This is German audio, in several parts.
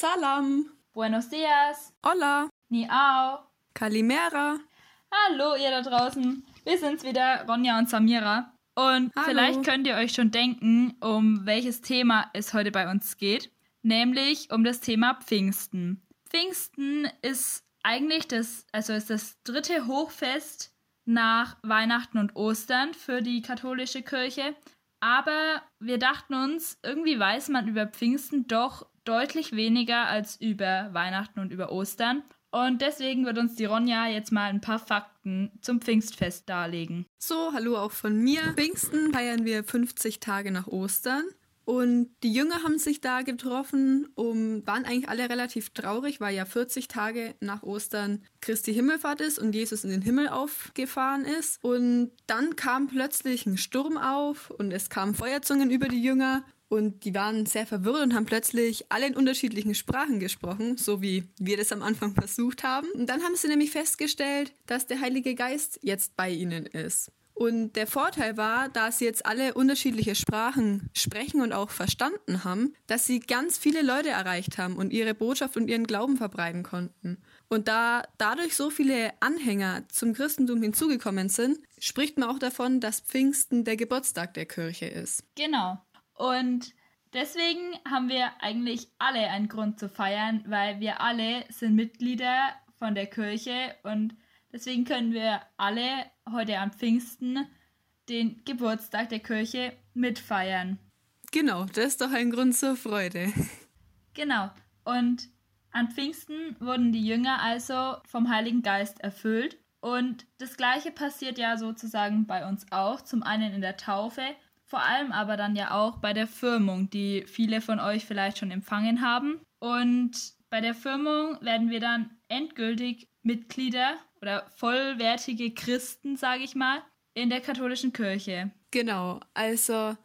Salam. Buenos dias. Hola. Ni ao. Kalimera. Hallo ihr da draußen. Wir sind's wieder, Ronja und Samira. Und Hallo. vielleicht könnt ihr euch schon denken, um welches Thema es heute bei uns geht. Nämlich um das Thema Pfingsten. Pfingsten ist eigentlich das, also ist das dritte Hochfest nach Weihnachten und Ostern für die katholische Kirche. Aber wir dachten uns, irgendwie weiß man über Pfingsten doch deutlich weniger als über Weihnachten und über Ostern. Und deswegen wird uns die Ronja jetzt mal ein paar Fakten zum Pfingstfest darlegen. So, hallo auch von mir. Pfingsten feiern wir 50 Tage nach Ostern. Und die Jünger haben sich da getroffen, um, waren eigentlich alle relativ traurig, weil ja 40 Tage nach Ostern Christi Himmelfahrt ist und Jesus in den Himmel aufgefahren ist. Und dann kam plötzlich ein Sturm auf und es kamen Feuerzungen über die Jünger und die waren sehr verwirrt und haben plötzlich alle in unterschiedlichen Sprachen gesprochen, so wie wir das am Anfang versucht haben. Und dann haben sie nämlich festgestellt, dass der Heilige Geist jetzt bei ihnen ist. Und der Vorteil war, da sie jetzt alle unterschiedliche Sprachen sprechen und auch verstanden haben, dass sie ganz viele Leute erreicht haben und ihre Botschaft und ihren Glauben verbreiten konnten. Und da dadurch so viele Anhänger zum Christentum hinzugekommen sind, spricht man auch davon, dass Pfingsten der Geburtstag der Kirche ist. Genau. Und deswegen haben wir eigentlich alle einen Grund zu feiern, weil wir alle sind Mitglieder von der Kirche und deswegen können wir alle heute am Pfingsten den Geburtstag der Kirche mitfeiern. Genau, das ist doch ein Grund zur Freude. Genau. Und an Pfingsten wurden die Jünger also vom Heiligen Geist erfüllt. Und das gleiche passiert ja sozusagen bei uns auch. Zum einen in der Taufe, vor allem aber dann ja auch bei der Firmung, die viele von euch vielleicht schon empfangen haben. Und bei der Firmung werden wir dann endgültig Mitglieder oder vollwertige Christen, sage ich mal, in der katholischen Kirche. Genau, also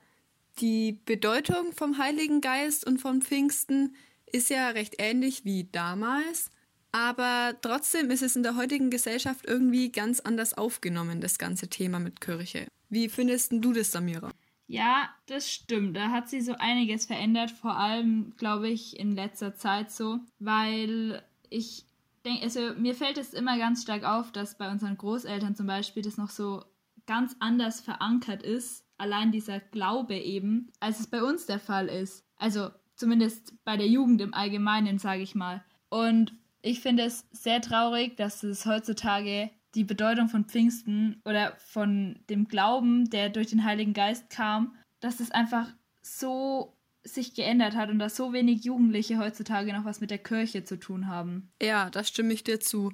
die Bedeutung vom Heiligen Geist und vom Pfingsten ist ja recht ähnlich wie damals, aber trotzdem ist es in der heutigen Gesellschaft irgendwie ganz anders aufgenommen, das ganze Thema mit Kirche. Wie findest du das, Samira? Ja, das stimmt. Da hat sich so einiges verändert, vor allem, glaube ich, in letzter Zeit so, weil ich denke, also mir fällt es immer ganz stark auf, dass bei unseren Großeltern zum Beispiel das noch so ganz anders verankert ist, allein dieser Glaube eben, als es bei uns der Fall ist. Also zumindest bei der Jugend im Allgemeinen, sage ich mal. Und ich finde es sehr traurig, dass es heutzutage die Bedeutung von Pfingsten oder von dem Glauben, der durch den Heiligen Geist kam, dass es einfach so sich geändert hat und dass so wenig Jugendliche heutzutage noch was mit der Kirche zu tun haben. Ja, das stimme ich dir zu.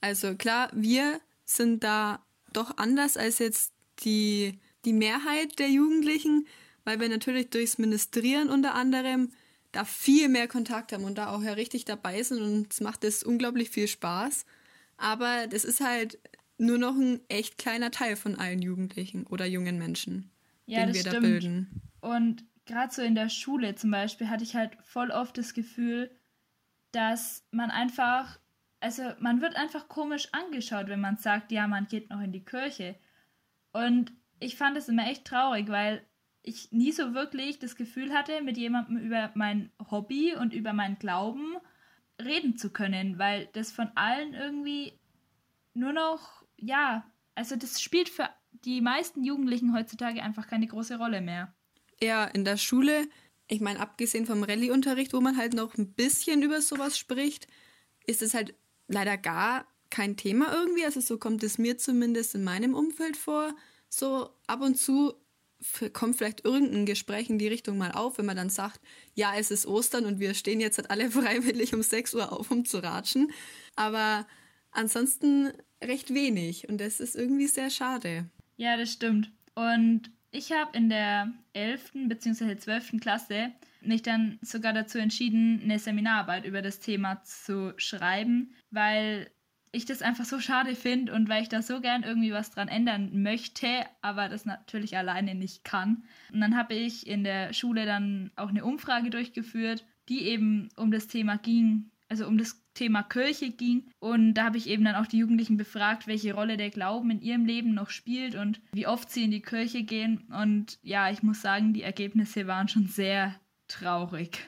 Also klar, wir sind da doch anders als jetzt die, die Mehrheit der Jugendlichen, weil wir natürlich durchs Ministrieren unter anderem da viel mehr Kontakt haben und da auch ja richtig dabei sind und es macht es unglaublich viel Spaß. Aber das ist halt nur noch ein echt kleiner Teil von allen Jugendlichen oder jungen Menschen, Ja, den wir stimmt. da bilden. Und gerade so in der Schule zum Beispiel hatte ich halt voll oft das Gefühl, dass man einfach, also man wird einfach komisch angeschaut, wenn man sagt, ja, man geht noch in die Kirche. Und ich fand es immer echt traurig, weil ich nie so wirklich das Gefühl hatte, mit jemandem über mein Hobby und über meinen Glauben reden zu können, weil das von allen irgendwie nur noch, ja, also das spielt für die meisten Jugendlichen heutzutage einfach keine große Rolle mehr. Ja, in der Schule, ich meine, abgesehen vom Rallye-Unterricht, wo man halt noch ein bisschen über sowas spricht, ist es halt leider gar kein Thema irgendwie. Also so kommt es mir zumindest in meinem Umfeld vor. So ab und zu kommt vielleicht irgendein Gespräch in die Richtung mal auf, wenn man dann sagt, ja, es ist Ostern und wir stehen jetzt halt alle freiwillig um 6 Uhr auf, um zu ratschen. Aber ansonsten recht wenig und das ist irgendwie sehr schade. Ja, das stimmt. Und ich habe in der 11. bzw. 12. Klasse mich dann sogar dazu entschieden, eine Seminararbeit über das Thema zu schreiben, weil ich das einfach so schade finde und weil ich da so gern irgendwie was dran ändern möchte, aber das natürlich alleine nicht kann. Und dann habe ich in der Schule dann auch eine Umfrage durchgeführt, die eben um das Thema ging, also um das Thema Kirche ging. Und da habe ich eben dann auch die Jugendlichen befragt, welche Rolle der Glauben in ihrem Leben noch spielt und wie oft sie in die Kirche gehen. Und ja, ich muss sagen, die Ergebnisse waren schon sehr traurig.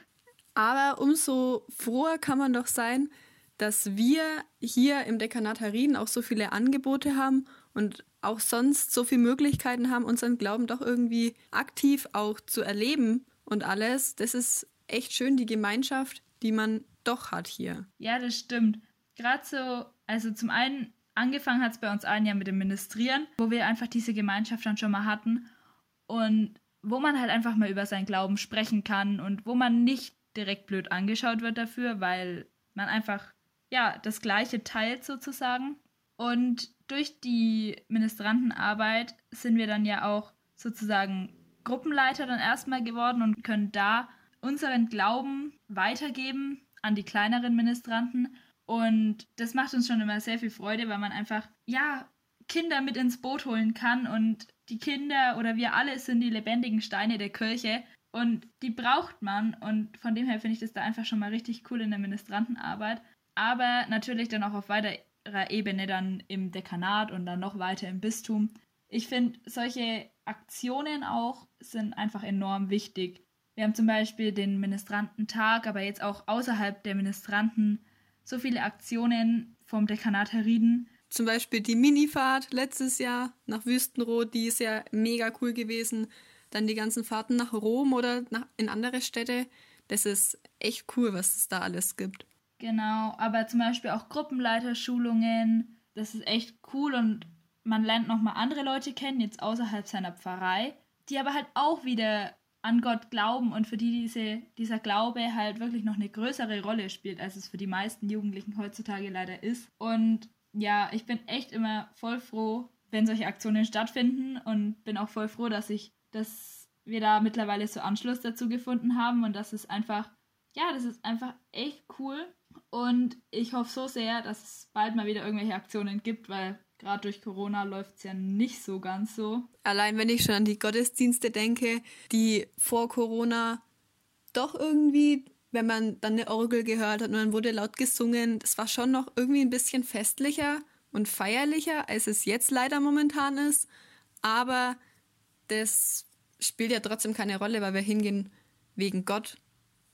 Aber umso froher kann man doch sein, dass wir hier im Dekanat Harin auch so viele Angebote haben und auch sonst so viele Möglichkeiten haben, unseren Glauben doch irgendwie aktiv auch zu erleben und alles. Das ist echt schön, die Gemeinschaft, die man doch hat hier. Ja, das stimmt. Gerade so, also zum einen angefangen hat es bei uns allen ja mit dem Ministrieren, wo wir einfach diese Gemeinschaft dann schon mal hatten und wo man halt einfach mal über seinen Glauben sprechen kann und wo man nicht direkt blöd angeschaut wird dafür, weil man einfach ja das Gleiche teilt sozusagen. Und durch die Ministrantenarbeit sind wir dann ja auch sozusagen Gruppenleiter dann erstmal geworden und können da unseren Glauben weitergeben an die kleineren Ministranten. Und das macht uns schon immer sehr viel Freude, weil man einfach, ja, Kinder mit ins Boot holen kann und die Kinder oder wir alle sind die lebendigen Steine der Kirche und die braucht man und von dem her finde ich das da einfach schon mal richtig cool in der Ministrantenarbeit. Aber natürlich dann auch auf weiterer Ebene dann im Dekanat und dann noch weiter im Bistum. Ich finde, solche Aktionen auch sind einfach enorm wichtig. Wir haben zum Beispiel den Ministrantentag, aber jetzt auch außerhalb der Ministranten so viele Aktionen vom Dekanat Herrieden. Zum Beispiel die Minifahrt letztes Jahr nach Wüstenrot, die ist ja mega cool gewesen. Dann die ganzen Fahrten nach Rom oder nach, in andere Städte. Das ist echt cool, was es da alles gibt. Genau, aber zum Beispiel auch Gruppenleiterschulungen, das ist echt cool und man lernt nochmal andere Leute kennen, jetzt außerhalb seiner Pfarrei, die aber halt auch wieder an Gott glauben und für die diese, dieser Glaube halt wirklich noch eine größere Rolle spielt, als es für die meisten Jugendlichen heutzutage leider ist. Und ja, ich bin echt immer voll froh, wenn solche Aktionen stattfinden und bin auch voll froh, dass ich, dass wir da mittlerweile so Anschluss dazu gefunden haben und das ist einfach, ja, das ist einfach echt cool. Und ich hoffe so sehr, dass es bald mal wieder irgendwelche Aktionen gibt, weil Gerade durch Corona läuft es ja nicht so ganz so. Allein wenn ich schon an die Gottesdienste denke, die vor Corona doch irgendwie, wenn man dann eine Orgel gehört hat und dann wurde laut gesungen, das war schon noch irgendwie ein bisschen festlicher und feierlicher, als es jetzt leider momentan ist. Aber das spielt ja trotzdem keine Rolle, weil wir hingehen wegen Gott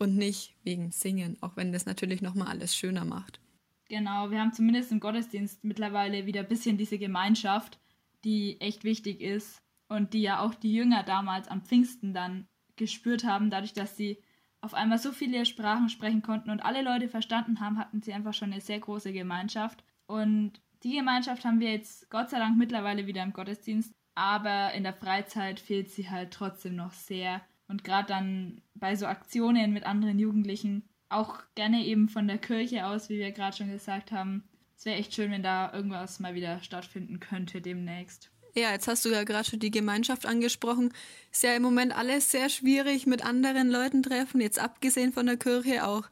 und nicht wegen Singen, auch wenn das natürlich nochmal alles schöner macht. Genau, wir haben zumindest im Gottesdienst mittlerweile wieder ein bisschen diese Gemeinschaft, die echt wichtig ist und die ja auch die Jünger damals am Pfingsten dann gespürt haben, dadurch, dass sie auf einmal so viele Sprachen sprechen konnten und alle Leute verstanden haben, hatten sie einfach schon eine sehr große Gemeinschaft. Und die Gemeinschaft haben wir jetzt Gott sei Dank mittlerweile wieder im Gottesdienst, aber in der Freizeit fehlt sie halt trotzdem noch sehr. Und gerade dann bei so Aktionen mit anderen Jugendlichen auch gerne eben von der Kirche aus, wie wir gerade schon gesagt haben. Es wäre echt schön, wenn da irgendwas mal wieder stattfinden könnte demnächst. Ja, jetzt hast du ja gerade schon die Gemeinschaft angesprochen. Ist ja im Moment alles sehr schwierig mit anderen Leuten treffen, jetzt abgesehen von der Kirche auch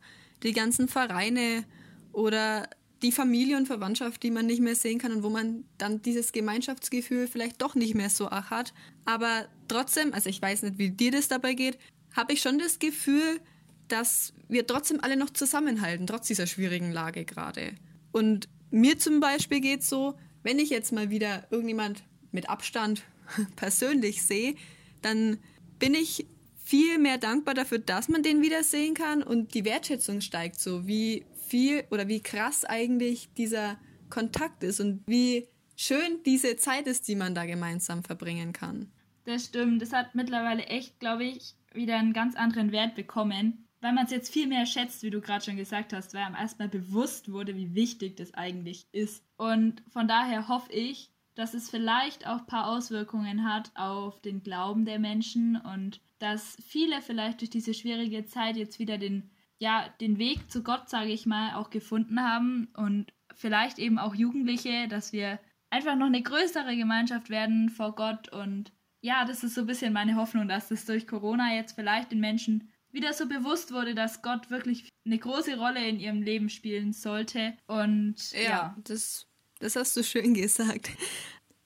die ganzen Vereine oder die Familie und Verwandtschaft, die man nicht mehr sehen kann und wo man dann dieses Gemeinschaftsgefühl vielleicht doch nicht mehr so ach hat. Aber trotzdem, also ich weiß nicht, wie dir das dabei geht, habe ich schon das Gefühl, dass wir trotzdem alle noch zusammenhalten, trotz dieser schwierigen Lage gerade. Und mir zum Beispiel geht es so, wenn ich jetzt mal wieder irgendjemand mit Abstand persönlich sehe, dann bin ich viel mehr dankbar dafür, dass man den wieder sehen kann und die Wertschätzung steigt so, wie viel oder wie krass eigentlich dieser Kontakt ist und wie schön diese Zeit ist, die man da gemeinsam verbringen kann. Das stimmt. Das hat mittlerweile echt, glaube ich, wieder einen ganz anderen Wert bekommen weil man es jetzt viel mehr schätzt, wie du gerade schon gesagt hast, weil einem erstmal bewusst wurde, wie wichtig das eigentlich ist. Und von daher hoffe ich, dass es vielleicht auch ein paar Auswirkungen hat auf den Glauben der Menschen und dass viele vielleicht durch diese schwierige Zeit jetzt wieder den, ja, den Weg zu Gott, sage ich mal, auch gefunden haben und vielleicht eben auch Jugendliche, dass wir einfach noch eine größere Gemeinschaft werden vor Gott und ja, das ist so ein bisschen meine Hoffnung, dass das durch Corona jetzt vielleicht den Menschen wieder so bewusst wurde, dass Gott wirklich eine große Rolle in ihrem Leben spielen sollte. Und ja, ja. Das, das hast du schön gesagt.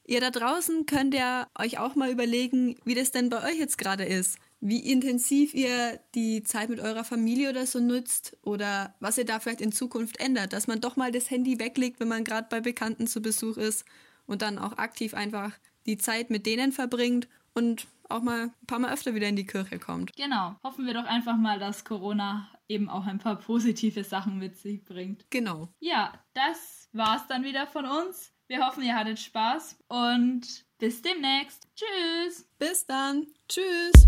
Ihr da draußen könnt ja euch auch mal überlegen, wie das denn bei euch jetzt gerade ist. Wie intensiv ihr die Zeit mit eurer Familie oder so nutzt oder was ihr da vielleicht in Zukunft ändert. Dass man doch mal das Handy weglegt, wenn man gerade bei Bekannten zu Besuch ist und dann auch aktiv einfach die Zeit mit denen verbringt und auch mal ein paar Mal öfter wieder in die Kirche kommt. Genau. Hoffen wir doch einfach mal, dass Corona eben auch ein paar positive Sachen mit sich bringt. Genau. Ja, das war's dann wieder von uns. Wir hoffen, ihr hattet Spaß und bis demnächst. Tschüss. Bis dann. Tschüss.